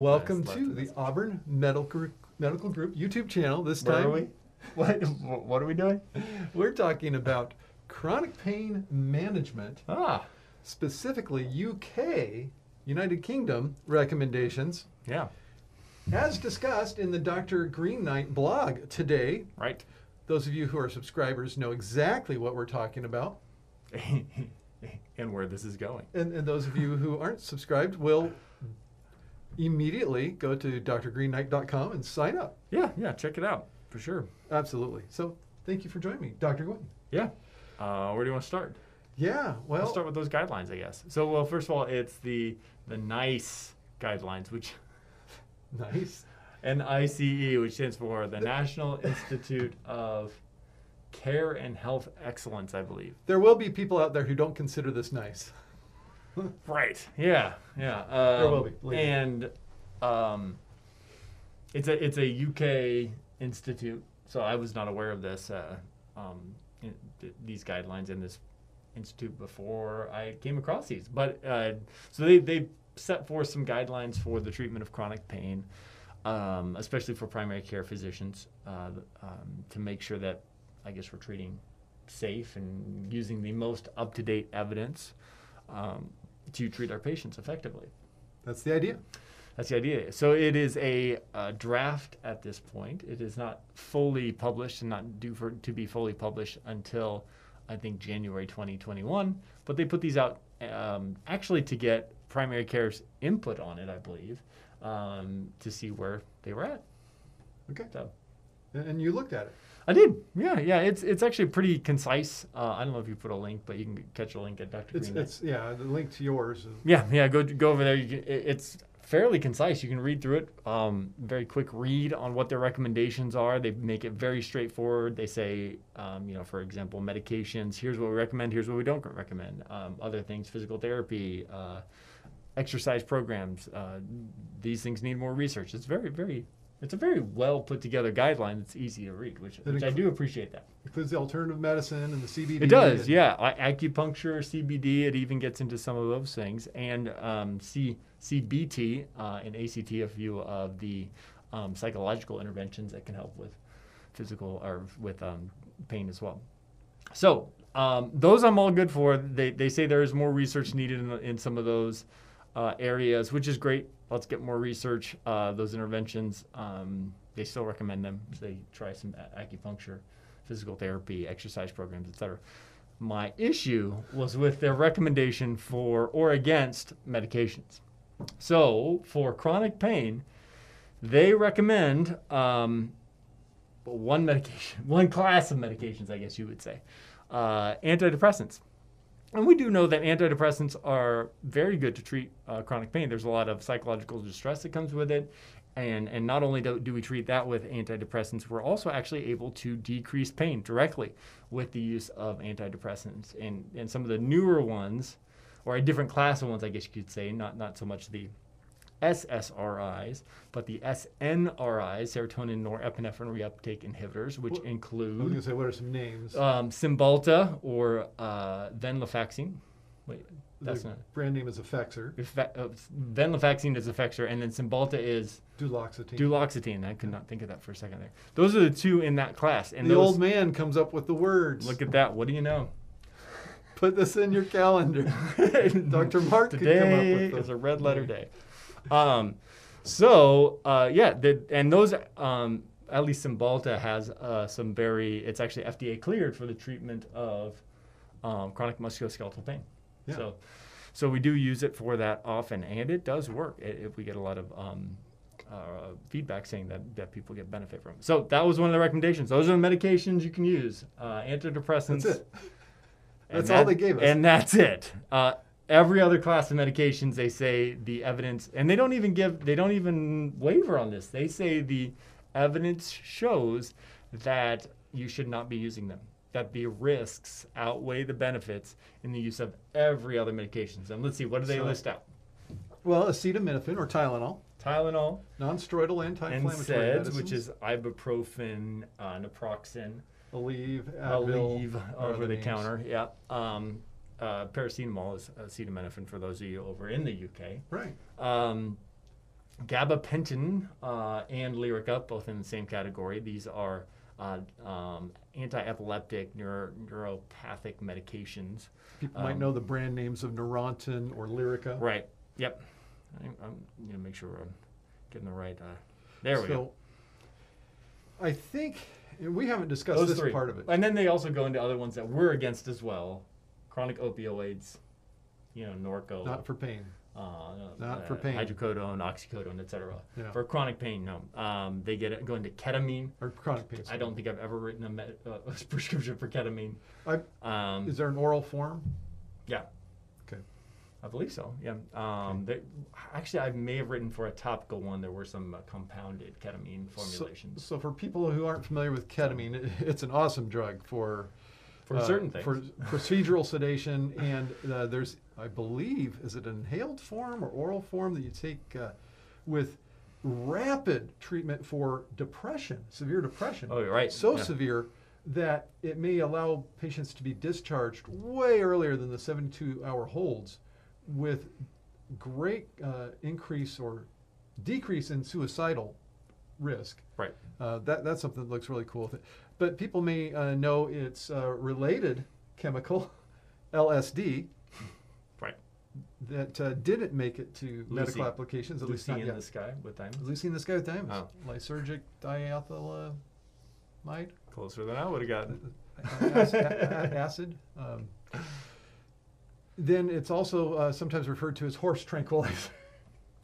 Welcome to the. Auburn Medical Group, Medical Group YouTube channel. This Where time are we? What? What are we doing? we're talking about chronic pain management, Ah, specifically UK, United Kingdom recommendations, yeah, as discussed in the Dr. Green Knight blog today. right. Those of you who are subscribers know exactly what we're talking about. and where this is going. And, and those of you who aren't subscribed will immediately go to drgreenknight.com and sign up. Yeah, yeah, check it out for sure. Absolutely. So thank you for joining me, Dr. Vaughn. Yeah. Uh, where do you want to start? Yeah, well, start with those guidelines, I guess. So, well, first of all, it's the the NICE guidelines, which nice. NICE, E, which stands for the National Institute of Care and Health Excellence, I believe. There will be people out there who don't consider this nice. Right. Yeah. Yeah. Um, There will be, believe. And um, it's a it's a UK institute, so I was not aware of this uh, um, in, th- these guidelines in this institute before I came across these. But uh, so they they set forth some guidelines for the treatment of chronic pain, um, especially for primary care physicians, uh, um, to make sure that I guess we're treating safe and using the most up to date evidence um, to treat our patients effectively. That's the idea. That's the idea. So it is a, uh draft at this point. It is not fully published and not due for to be fully published until I think January 2021. But they put these out um, actually to get primary care's input on it, I believe, um, to see where they were at. Okay. So And and you looked at it. I did. Yeah, yeah. It's it's actually pretty concise. Uh, I don't know if you put a link, but you can catch a link at Dr. It's, Green. it's yeah, the link to yours. Yeah, yeah. Go go over there. You can, it, it's fairly concise. You can read through it. Um, very quick read on what their recommendations are. They make it very straightforward. They say, um, you know, for example, medications. Here's what we recommend. Here's what we don't recommend. Um, other things, physical therapy, uh, exercise programs. Uh, these things need more research. It's very very. It's a very well put together guideline. That's easy to read, which, which I do appreciate that. includes the alternative medicine and the CBD. It does, yeah. I- Acupuncture, CBD, it even gets into some of those things, and um, C- CBT uh, and ACT, a few of the um, psychological interventions that can help with physical or with um, pain as well. So um, those I'm all good for. They, they say there is more research needed in, in some of those uh, areas, which is great. Let's get more research. Uh, those interventions, um, they still recommend them. They try some acupuncture, physical therapy, exercise programs, etc. My issue was with their recommendation for or against medications. So for chronic pain, they recommend um, one medication, one class of medications, I guess you would say, uh, antidepressants. And we do know that antidepressants are very good to treat uh, chronic pain. There's a lot of psychological distress that comes with it. And, and not only do, do we treat that with antidepressants, we're also actually able to decrease pain directly with the use of antidepressants. And, and some of the newer ones, or a different class of ones, I guess you could say, not, not so much the SSRIs, but the SNRIs, serotonin norepinephrine reuptake inhibitors, which Well, I was include going to say, what are some names? um, Cymbalta or uh, venlafaxine. Wait, that's the not. brand name is Effexor, Effe- uh, venlafaxine is Effexor, and then Cymbalta is duloxetine. duloxetine. I could not think of that for a second there. Those are the two in that class. And the those, old man comes up with the words. look at that. What do you know? Put this in your calendar. Dr. Mark could come up with is a red letter day. Um, so uh, yeah, the, and those um, at least Cymbalta has uh, some very. It's actually FDA cleared for the treatment of um, chronic musculoskeletal pain. Yeah. So, so we do use it for that often, and it does work. If we get a lot of um, uh, feedback saying that, that people get benefit from. it. So that was one of the recommendations. Those are the medications you can use. Uh, antidepressants. That's it. That's all they gave us. And that's it. Uh, every other class of medications, they say the evidence, and they don't even give, they don't even waver on this. They say the evidence shows that you should not be using them. That the risks outweigh the benefits in the use of every other medications. And let's see, what do they So- list out? Well, acetaminophen or Tylenol, Tylenol, non-steroidal anti-inflammatory NSAIDs, medicines. which is ibuprofen, uh, naproxen, Aleve, Advil, Aleve over the, names. counter. Yeah. Um, uh, paracetamol is acetaminophen for those of you over in the UK. Right. Um, gabapentin uh, and Lyrica, both in the same category. These are uh, um, anti-epileptic neuro- neuropathic medications. People might Um, know the brand names of Neurontin or Lyrica. Right. Yep. I, I'm you know make sure I'm getting the right. Uh, there we so, go. I think we haven't discussed Those this three. part of it. And then they also go into other ones that we're against as well. Chronic opioids, you know, Norco. Not for pain. uh, not uh, for pain. Hydrocodone, oxycodone, etc. Yeah. For chronic pain, no. Um, they get it, go into ketamine. Or chronic pain. I don't think I've ever written a, med, uh, a prescription for ketamine. I, Um, is there an oral form? yeah, Okay. I believe so. Yeah. Um, they, actually, I may have written for a topical one. There were some uh, compounded ketamine So, formulations so for people who aren't familiar with ketamine, it, it's an awesome drug for for uh, certain things. for procedural sedation, and uh, there's, I believe, is it an inhaled form or oral form that you take uh, with rapid treatment for depression, severe depression. oh, you're right. so yeah. severe that it may allow patients to be discharged way earlier than the 72 hour holds with great uh, increase or decrease in suicidal risk. Right. Uh, that, that's something that looks really cool. But people may uh, know it's uh, related chemical, LSD, Right. that uh, didn't make it to medical applications, at least Lucy not in yet. the sky with time. Lucy in the sky with diamonds. Oh. Lysergic diethylamide. Closer than I would have gotten. Ac- a- acid. Um, then it's also uh, sometimes referred to as horse tranquilizer.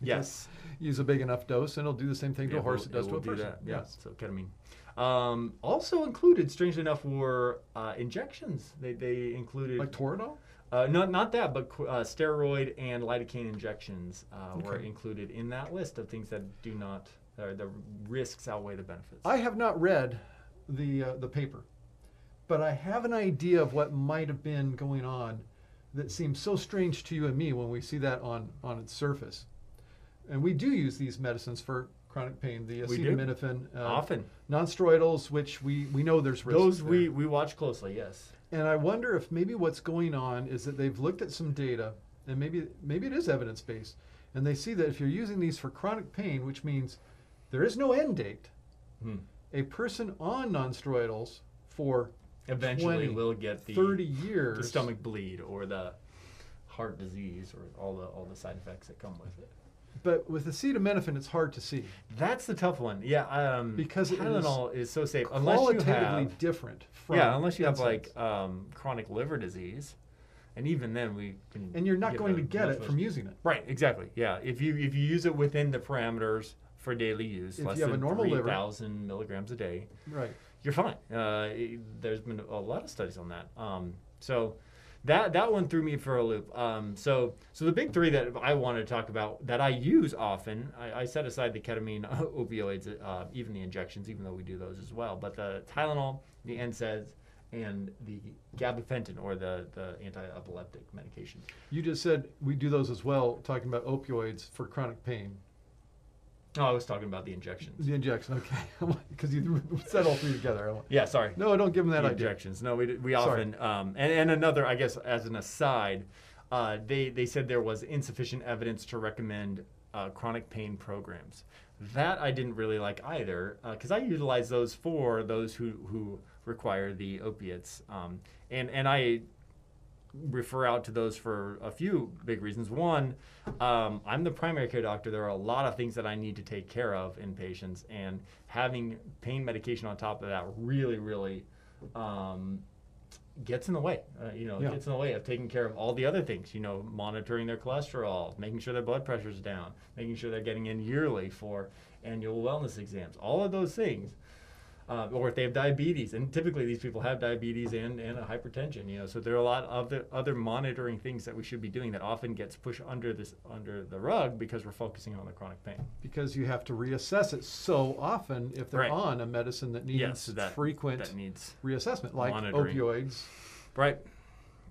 Yes. Use a big enough dose, and it'll do the same thing to a horse it does to a person. that, Yeah. Yes. So ketamine. Um, also included, strangely enough, were uh, injections. They, they included Like Toradol? uh, not not that, but uh, steroid and lidocaine injections uh, were included in that list of things that do not, the risks outweigh the benefits. I have not read the uh, the paper, but I have an idea of what might have been going on that seems so strange to you and me when we see that on on its surface. And we do use these medicines for chronic pain, the acetaminophen, uh, Often non-steroidals, which we we know there's risks. those there. we we watch closely. Yes. And I wonder if maybe what's going on is that they've looked at some data, and maybe maybe it is evidence based, and they see that if you're using these for chronic pain, which means there is no end date, Hmm. a person on nonsteroidals for Eventually, 20, we'll get the 30 years, the stomach bleed or the heart disease or all the all the side effects that come with it. But with acetaminophen, it's hard to see That's the tough one. Yeah, um, Because it is Tylenol is, so safe unless you have different. From yeah, unless you have like um, chronic liver disease, and even then we can. and you're not going to get it from using it. Right, exactly. Yeah, if you if you use it within the parameters for daily use, If less you have a than normal liver- three thousand milligrams a day, Right. you're fine. Uh, it- there's been a lot of studies on that. Um, so that that one threw me for a loop. Um, so so the big three that I wanted to talk about that I use often, I, I set aside the ketamine, opioids, uh, even the injections, even though we do those as well. But the Tylenol, the NSAIDs, and the gabapentin or the the anti-epileptic medication. You just said we do those as well, talking about opioids for chronic pain. Oh, I was talking about the injections. The injection, okay, because you said all three together. Yeah, sorry. No, don't give them that the idea. injections. No, we, we often um, and, and another, I guess, as an aside, uh, they they said there was insufficient evidence to recommend uh, chronic pain programs. That I didn't really like either because I utilize those for those who who require the opiates, um, and and I refer out to those for a few big reasons. One, um, I'm the primary care doctor. There are a lot of things that I need to take care of in patients, and having pain medication on top of that really, really um, gets in the way. Uh, you know, Yeah. gets in the way of taking care of all the other things. You know, monitoring their cholesterol, making sure their blood pressure's down, making sure they're getting in yearly for annual wellness exams. All of those things uh, or if they have diabetes, and typically these people have diabetes and, and a hypertension, you know, so there are a lot of the other monitoring things that we should be doing that often gets pushed under this under the rug because we're focusing on the chronic pain. Because you have to reassess it so often if they're Right. on a medicine that needs Yes, that frequent that needs reassessment, like monitoring. opioids. right.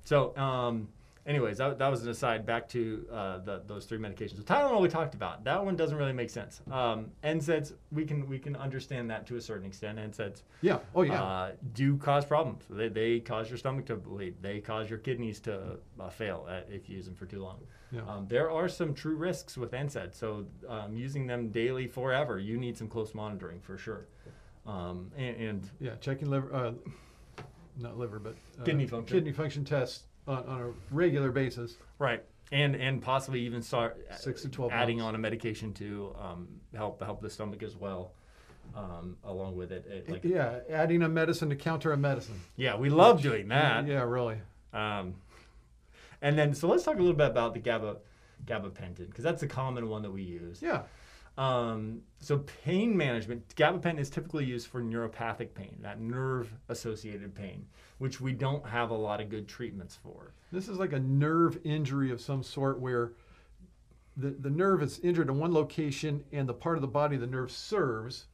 So um, anyways, that, that was an aside. Back to uh, the, those three medications. So Tylenol we talked about. That one doesn't really make sense. Um, NSAIDs we can we can understand that to a certain extent. NSAIDs Yeah. Oh yeah. uh, do cause problems. They, they cause your stomach to bleed. They cause your kidneys to uh, fail uh, if you use them for too long. yeah. Um, there are some true risks with NSAIDs. So um, using them daily forever, you need some close monitoring for sure. Um, and, and yeah. Checking liver, uh, not liver, but uh, Kidney function. Kidney function tests on, on a regular basis. right, and and possibly even start Six to 12 adding months. on a medication to um, help help the stomach as well. Um, along with it, it like yeah. Adding a medicine to counter a medicine. yeah, we love doing that. Yeah. Really. Um, and then, so let's talk a little bit about the GABA, gabapentin, because that's a common one that we use. Yeah. Um, so pain management, gabapentin is typically used for neuropathic pain, that nerve-associated pain, which we don't have a lot of good treatments for. This is like a nerve injury of some sort where the, the nerve is injured in one location and the part of the body the nerve serves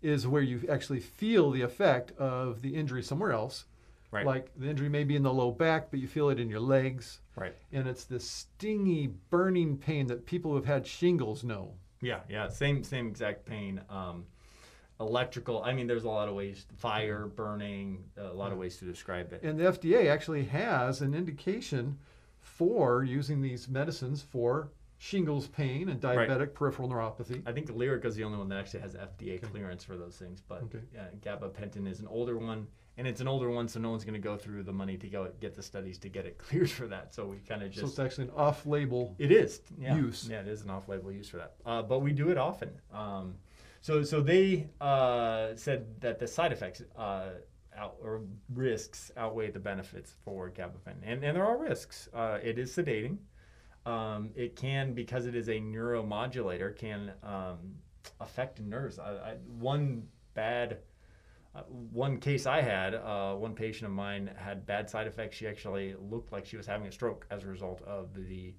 is where you actually feel the effect of the injury somewhere else. Right. Like the injury may be in the low back, but you feel it in your legs. Right. And it's this stingy, burning pain that people who have had shingles know. Yeah, yeah, same same exact pain. Um, electrical. I mean, there's a lot of ways. Fire, burning, a lot of ways to describe it. And the FDA actually has an indication for using these medicines for shingles pain and Right. diabetic peripheral neuropathy. I think Lyrica is the only one that actually has FDA clearance for those things, but Okay. yeah, gabapentin is an older one, and it's an older one, so no one's going to go through the money to go get the studies to get it cleared for that. So we kind of just So it's actually an off-label. it is yeah. use. Yeah, it is an off-label use for that, uh, but we do it often. Um, so so they uh, said that the side effects uh, out, or risks outweigh the benefits for gabapentin, and and there are risks. Uh, it is sedating. Um, it can because it is a neuromodulator can um, affect nerves. I, I, one bad. Uh, one case I had, uh, one patient of mine had bad side effects. She actually looked like she was having a stroke as a result of the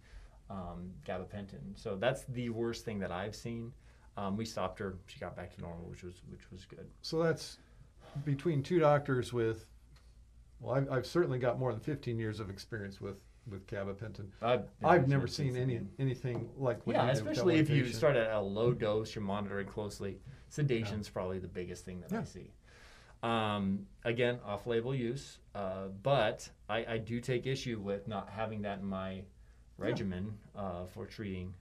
um, gabapentin. So that's the worst thing that I've seen. Um, we stopped her. She got back to normal, which was which was good. So that's between two doctors with, well, I've, I've certainly got more than 15 years of experience with, with gabapentin. I've, I've never seen any anything like what Yeah, especially if you start at a low dose, you're monitoring closely. Sedation's probably the biggest thing that I see. Um, again, off-label use, uh, but I, I do take issue with not having that in my regimen uh, for treating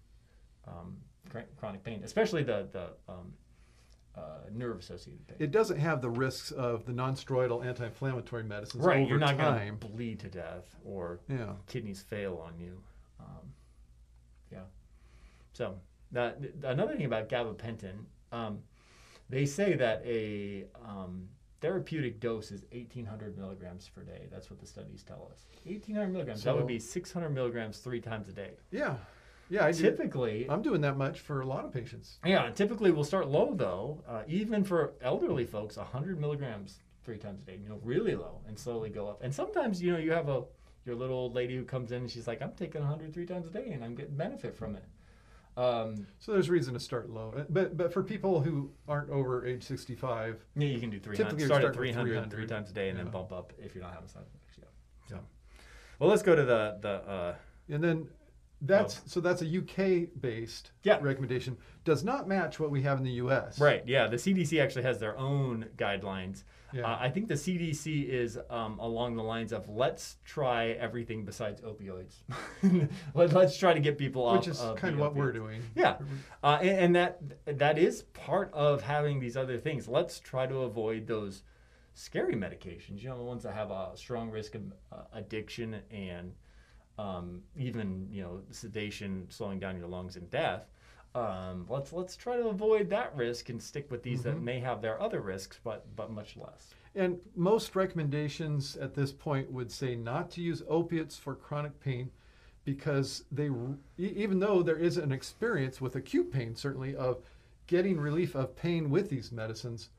um, chronic pain, especially the the um, uh, nerve-associated pain. It doesn't have the risks of the non-steroidal anti-inflammatory medicines right, over you're not going to bleed to death or Yeah. kidneys fail on you. Um, yeah. So that another thing about gabapentin, um, they say that a um, therapeutic dose is 1,800 milligrams per day. That's what the studies tell us. 1,800 milligrams. that would be 600 milligrams three times a day. Yeah. Yeah, I do. typically, I'm doing that much for a lot of patients. yeah, typically we'll start low though. Uh, even for elderly folks, 100 milligrams three times a day. You know, really low, and slowly go up. And sometimes, you know, you have a your little old lady who comes in and she's like, "I'm taking 100 three times a day, and I'm getting benefit from it." Um, So there's reason to start low. Uh, But but for people who aren't over age 65, yeah, you can do 300. Typically, you Start at start 300, 300. three times a day, and then bump up if you're not having side effects. Yeah. So, well, let's go to the the. Uh, and then that's so that's a UK based Oh. Yeah. recommendation. Does not match what we have in the US. Right. Yeah. The CDC actually has their own guidelines. Yeah. Uh, I think the CDC is um, along the lines of let's try everything besides opioids. Let, us try to get people off. Which is of kind of what we're doing. Yeah, uh, and, and that that is part of having these other things. Let's try to avoid those scary medications. You know, the ones that have a strong risk of uh, addiction and um, even you know sedation, slowing down your lungs, and death. Um, let's let's try to avoid that risk and stick with these that may have their other risks, but but much less. And most recommendations at this point would say not to use opiates for chronic pain because they, even though there is an experience with acute pain, certainly, of getting relief of pain with these medicines,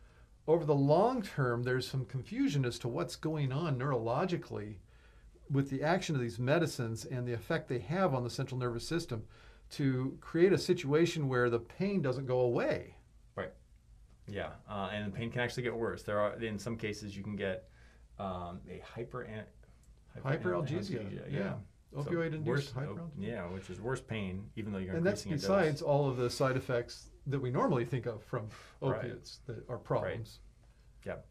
over the long term, there's some confusion as to what's going on neurologically with the action of these medicines and the effect they have on the central nervous system to create a situation where the pain doesn't go away. Right. Yeah, uh, and the pain can actually get worse. There are in some cases you can get um, a hyper Hyperalgesia, yeah. yeah. So Opioid-induced worse- hyperalgesia. Yeah, which is worse pain, even though you're And that's increasing dose. besides all of the side effects that we normally think of from Right. opiates that are problems. Right. Yeah.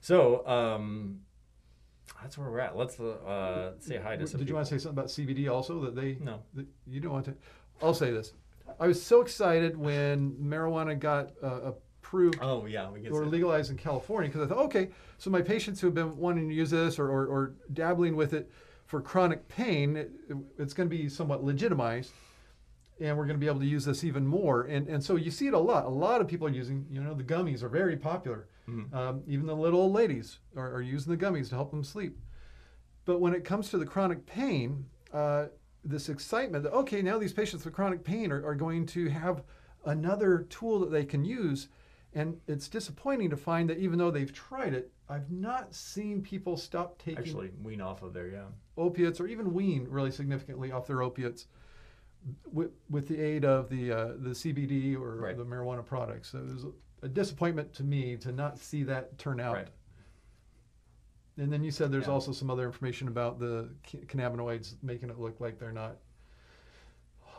So um, that's where we're at. Let's uh, say hi to some. Did you want to say something about CBD also that they? No. that you don't want to. I'll say this. I was so excited when marijuana got uh, approved Oh yeah, we can. or say that. legalized in California because I thought, okay, so my patients who have been wanting to use this or, or, or dabbling with it for chronic pain, it, it's going to be somewhat legitimized, and we're going to be able to use this even more. And and so you see it a lot. A lot of people are using, you know, the gummies are very popular. Mhm. Um, even the little old ladies are, are using the gummies to help them sleep. But when it comes to the chronic pain, uh, this excitement that, okay, now these patients with chronic pain are, are going to have another tool that they can use. And it's disappointing to find that even though they've tried it, I've not seen people stop taking Actually, wean off of their Yeah. opiates or even wean really significantly off their opiates with, with the aid of the uh, the CBD or Right. the marijuana products. So there's a, disappointment to me to not see that turn out. Right. And then you said there's Yeah. also some other information about the cannabinoids making it look like they're not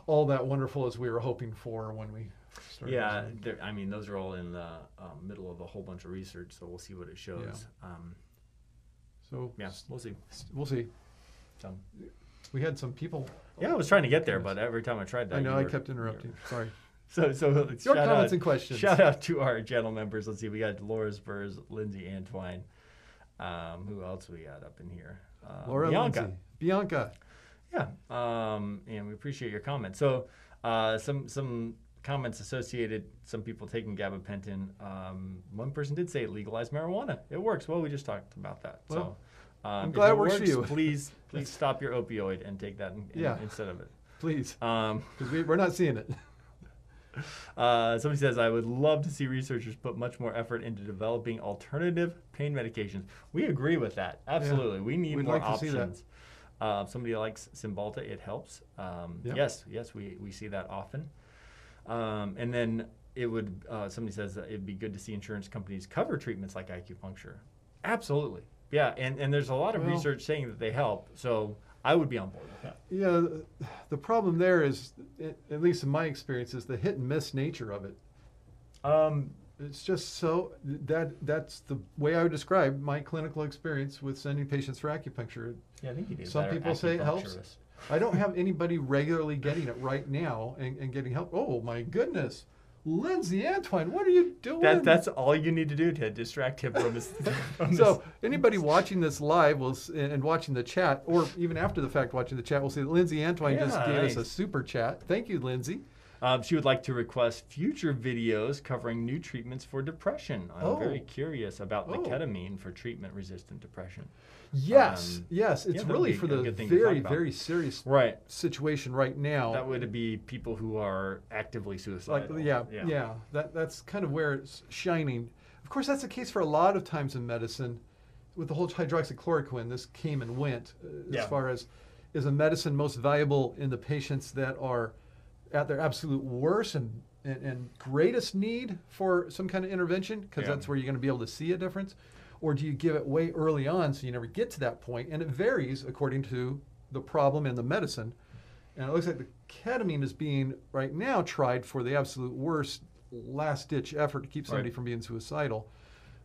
all that wonderful as we were hoping for when we started. Yeah, there- I mean, those are all in the um, middle of a whole bunch of research, so we'll see what it shows. Um, So yeah, we'll see. we'll see. We had some people. yeah, I was trying to get there, but every time I tried that, I know I were- kept interrupting. Sorry. So, so Your shout comments out, and questions. shout out to our channel members. Let's see, we got Laura Spurs, Lindsay Antwine. Um, who else we got up in here? Uh, Laura Bianca. Lindsay. Bianca. Yeah, um, and we appreciate your comments. So, uh, some some comments associated. Some people taking gabapentin. Um, one person did say legalize marijuana. It works. Well, we just talked about that. Well, so, um, I'm glad it works for you. Please, please stop your opioid and take that in, in- Yeah. instead of it. Please, Um, because we, we're not seeing it. uh, somebody says, I would love to see researchers put much more effort into developing alternative pain medications. We agree with that. Absolutely. We need We'd more like to see that. options. Uh, somebody likes Cymbalta, it helps. Um, Yeah. Yes, yes, we, we see that often. Um, and then it would, uh, somebody says it'd be good to see insurance companies cover treatments like acupuncture. Absolutely. Yeah, and, and there's a lot of Well- research saying that they help. So I would be on board with that. Yeah, the- problem there is, at least in my experience, is the hit and miss nature of it. Um, It's just so that that's the way I would describe my clinical experience with sending patients for acupuncture. yeah, I think you did. Some people say it helps. I don't have anybody regularly getting it right now and, and getting help. Oh my goodness, Lindsay Antwine, what are you doing? That, that's all you need to do to distract him from his. From so anybody watching this live will and watching the chat, or even after the fact watching the chat, will see that Lindsay Antwine just Yeah, gave us a super chat. Thank you, Lindsay. Um, she would like to request future videos covering new treatments for depression. I'm Oh. very curious about the Oh. ketamine for treatment-resistant depression. Yes, Um, yes, it's yeah, really for the good thing to talk very, very serious Right. situation right now. That would be people who are actively like suicidal. yeah, yeah, That that's kind of where it's shining. Of course, that's the case for a lot of times in medicine. With the whole hydroxychloroquine, this came and went uh, Yeah. as far as is a medicine most valuable in the patients that are at their absolute worst and, and, and greatest need for some kind of intervention because Yeah. that's where you're going to be able to see a difference? Or do you give it way early on so you never get to that point? And it varies according to the problem and the medicine. And it looks like the ketamine is being right now tried for the absolute worst last ditch effort to keep somebody Right. from being suicidal.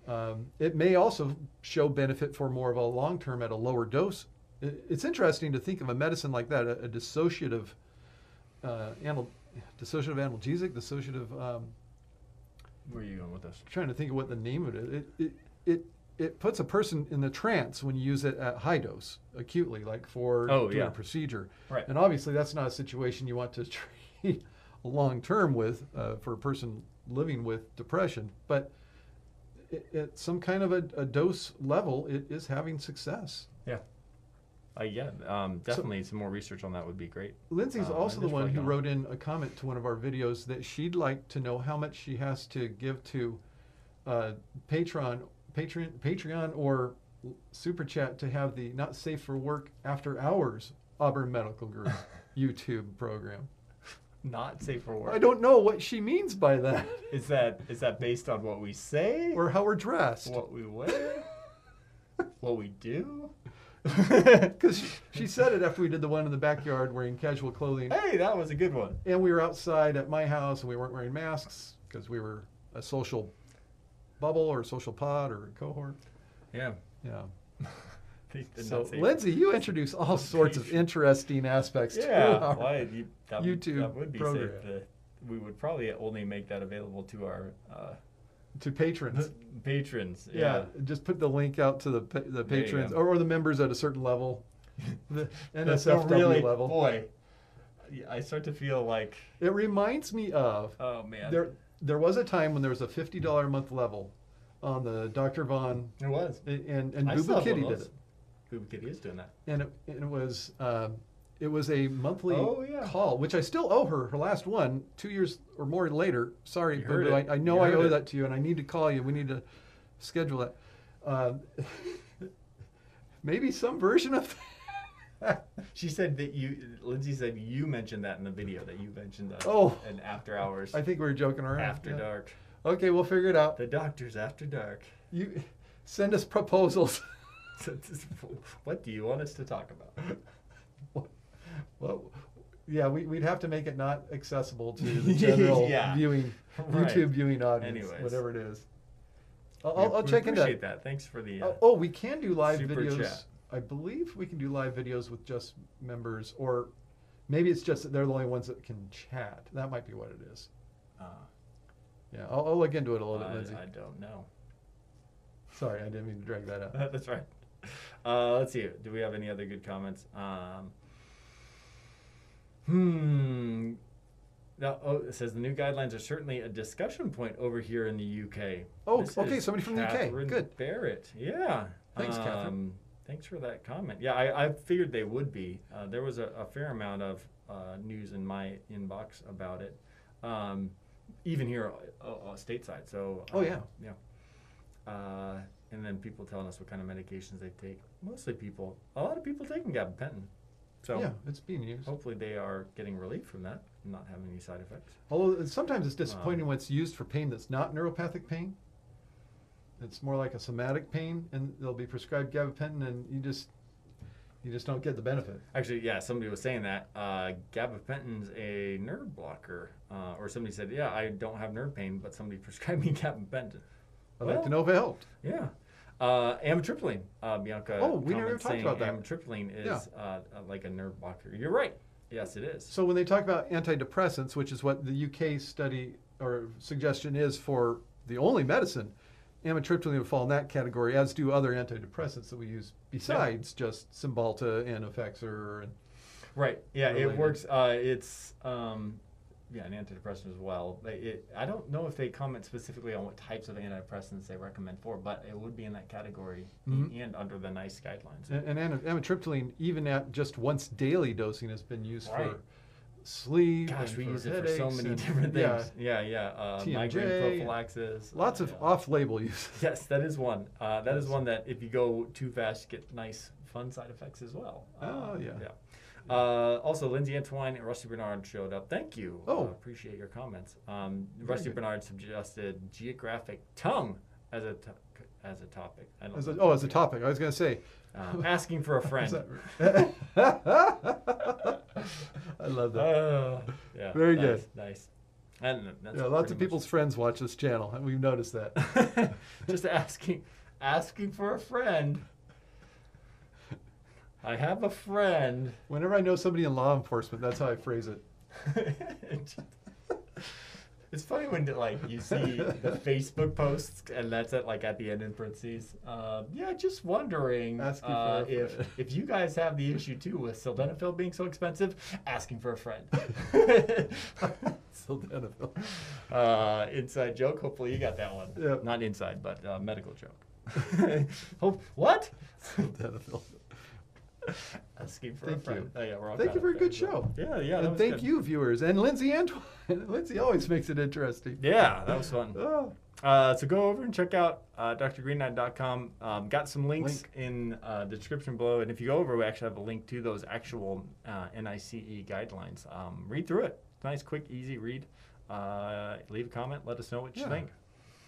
Um, it may also show benefit for more of a long term at a lower dose. It's interesting to think of a medicine like that a, a dissociative uh, anal- dissociative analgesic dissociative um, Where are you going with this? trying to think of what the name of it is. It, it, it, it puts a person in the trance when you use it at high dose, acutely, like for Oh, doing yeah. a procedure. Right. And obviously, that's not a situation you want to treat long term with uh, for a person living with depression. But it, at some kind of a, a dose level, it is having success. Yeah. Uh, yeah, um, definitely some more research on that would be great. Lindsay's Uh, also the one who not. wrote in a comment to one of our videos that she'd like to know how much she has to give to uh, Patreon, Patreon, Patreon, or Super Chat to have the Not Safe for Work After Hours Auburn Medical Group YouTube program. Not safe for work. I don't know what she means by that, Is that is that based on what we say, or how we're dressed. what we wear, what we do? Because she, she said it after we did the one in the backyard wearing casual clothing. hey, that was a good one. And we were outside at my house and we weren't wearing masks because we were a social bubble or a social pod or a cohort. Yeah. Yeah. So, Lindsay, you introduce all sorts of interesting aspects to Yeah, our why you, that, would- YouTube that would be program. safe. To, we would probably only make that available to our uh, to patrons. patrons. Yeah. Yeah. just put the link out to the pa- the patrons or, or the members at a certain level, the NSFW really, level. Boy, I start to feel like, It reminds me of oh man, there. There was a time when there was a fifty dollar a month level on the Dr. Vaughn it was. and and I Boo still Boo have Kitty did it. Boob Kitty is doing that. and it, and it was um, it was a monthly Oh, yeah. call, which I still owe her. Her last one, two years or more later. Sorry, You Boo heard it. I, I know You I owe it. that to you, and I need to call you. We need to schedule that. Um, maybe some version of that. She said that you, Lindsay said you mentioned that in the video that you mentioned. Uh, Oh. an after hours, I think we were joking around. after yeah. dark, Okay, we'll figure it out. the doctors after dark. You send us proposals. what do you want us to talk about? Well, yeah, we, we'd have to make it not accessible to the general Yeah. viewing, Right. YouTube viewing audience, Anyways. whatever it is. I'll, We- I'll, I'll we check into that. that. Thanks for the. Uh, Uh, oh, we can do live videos. chat. I believe we can do live videos with just members, or maybe it's just that they're the only ones that can chat. That might be what it is. uh, Yeah, I'll, I'll look into it a little bit, I, Lindsay. I don't know. Sorry, I didn't mean to drag that out. That's right. Uh, let's see. Do we have any other good comments? Um, hmm. Now, oh, it says the new guidelines are certainly a discussion point over here in the UK. Oh, This okay, somebody from the UK. Good. Barrett. Yeah. Thanks, Catherine. Um, Thanks for that comment. Yeah, I, I figured they would be. Uh, there was a, a fair amount of uh, news in my inbox about it, um, even here uh, uh, stateside. So. Oh, uh, yeah. Yeah. Uh, and then people telling us what kind of medications they take. Mostly people, a lot of people taking gabapentin. So yeah, it's being used. hopefully they are getting relief from that, and not having any side effects. Although sometimes it's disappointing Um, when it's used for pain that's not neuropathic pain. It's more like a somatic pain, and they'll be prescribed gabapentin, and you just you just don't get the benefit. Actually, yeah, somebody was saying that uh, gabapentin's a nerve blocker, uh, or somebody said, yeah, I don't have nerve pain, but somebody prescribed me gabapentin. I'd like to know if it helped. Yeah. Uh, amitriptyline, uh, Bianca. Oh, we never talked about that. Amitriptyline is Yeah. uh, uh, like a nerve blocker. You're right. Yes, it is. So when they talk about antidepressants, which is what the UK study or suggestion is for the only medicine, amitriptyline would fall in that category, as do other antidepressants that we use besides just Cymbalta and Effexor. And Right. Yeah, related. it works. Uh, it's um, yeah, an antidepressant as well. It, I don't know if they comment specifically on what types of antidepressants they recommend for, but it would be in that category Mhm. and under the NICE guidelines. And, and ami- amitriptyline, even at just once daily dosing, has been used Right. for sleep. Gosh, we use it for so many different things. Yeah, yeah. Uh, TMJ, migraine prophylaxis. lots uh, of yeah. off-label use. Yes, that is one. Uh, that is one that if you go too fast, you get nice, fun side effects as well. Oh, Uh, yeah. Yeah. Uh, also, Lindsay Antoine and Rusty Bernard showed up. Thank you. Oh. Uh, appreciate your comments. Um, Rusty good. Bernard suggested geographic tongue as a to- as a topic. I don't As a, oh, as a topic, I was going to say. Uh, asking for a friend. I love that. Oh, yeah. Very nice, good. Nice. And that's yeah, lots of people's friends watch this channel, and we've noticed that. just asking asking for a friend. I have a friend. Whenever I know somebody in law enforcement, that's how I phrase it. it's funny when like you see the Facebook posts and that's at like at the end in parentheses. Um, yeah, just wondering uh, if friend. if you guys have the issue too with sildenafil being so expensive. Asking for a friend. Sildenafil. uh, inside joke. Hopefully you got that one. Yep. Not inside, but uh, medical joke. Hope what? Sildenafil. Asking for Thank a friend. you. Oh, yeah, we're all Thank you for a good there, show. Yeah, yeah. and thank good. you, viewers. And Lindsay Antoine. Lindsay always makes it interesting. Yeah, that was fun. Oh, Uh, so go over and check out uh, drgreenknight.com. Um, got some links Link. in uh, the description below. And if you go over, we actually have a link to those actual uh, NICE guidelines. Um, read through it. Nice, quick, easy read. Uh, leave a comment. Let us know what you Yeah. think.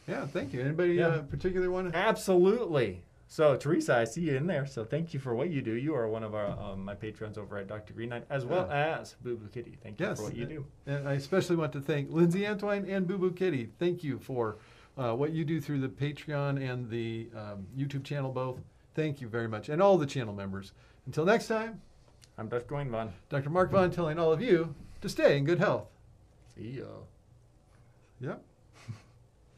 yeah, thank you. Anybody Yeah. uh, particular to? Absolutely. So Teresa, I see you in there. So thank you for what you do. You are one of our um, my patrons over at Dr. Green Knight, as well as Boo Boo Kitty. Thank you Yes, for what you do. And I especially want to thank Lindsay Antoine and Boo Boo Kitty. Thank you for uh, what you do through the Patreon and the um, YouTube channel both. Thank you very much. And all the channel members. Until next time, I'm Dr. Dwayne Vaughn. Dr. Mark Vaughn telling all of you to stay in good health. See ya. Yep.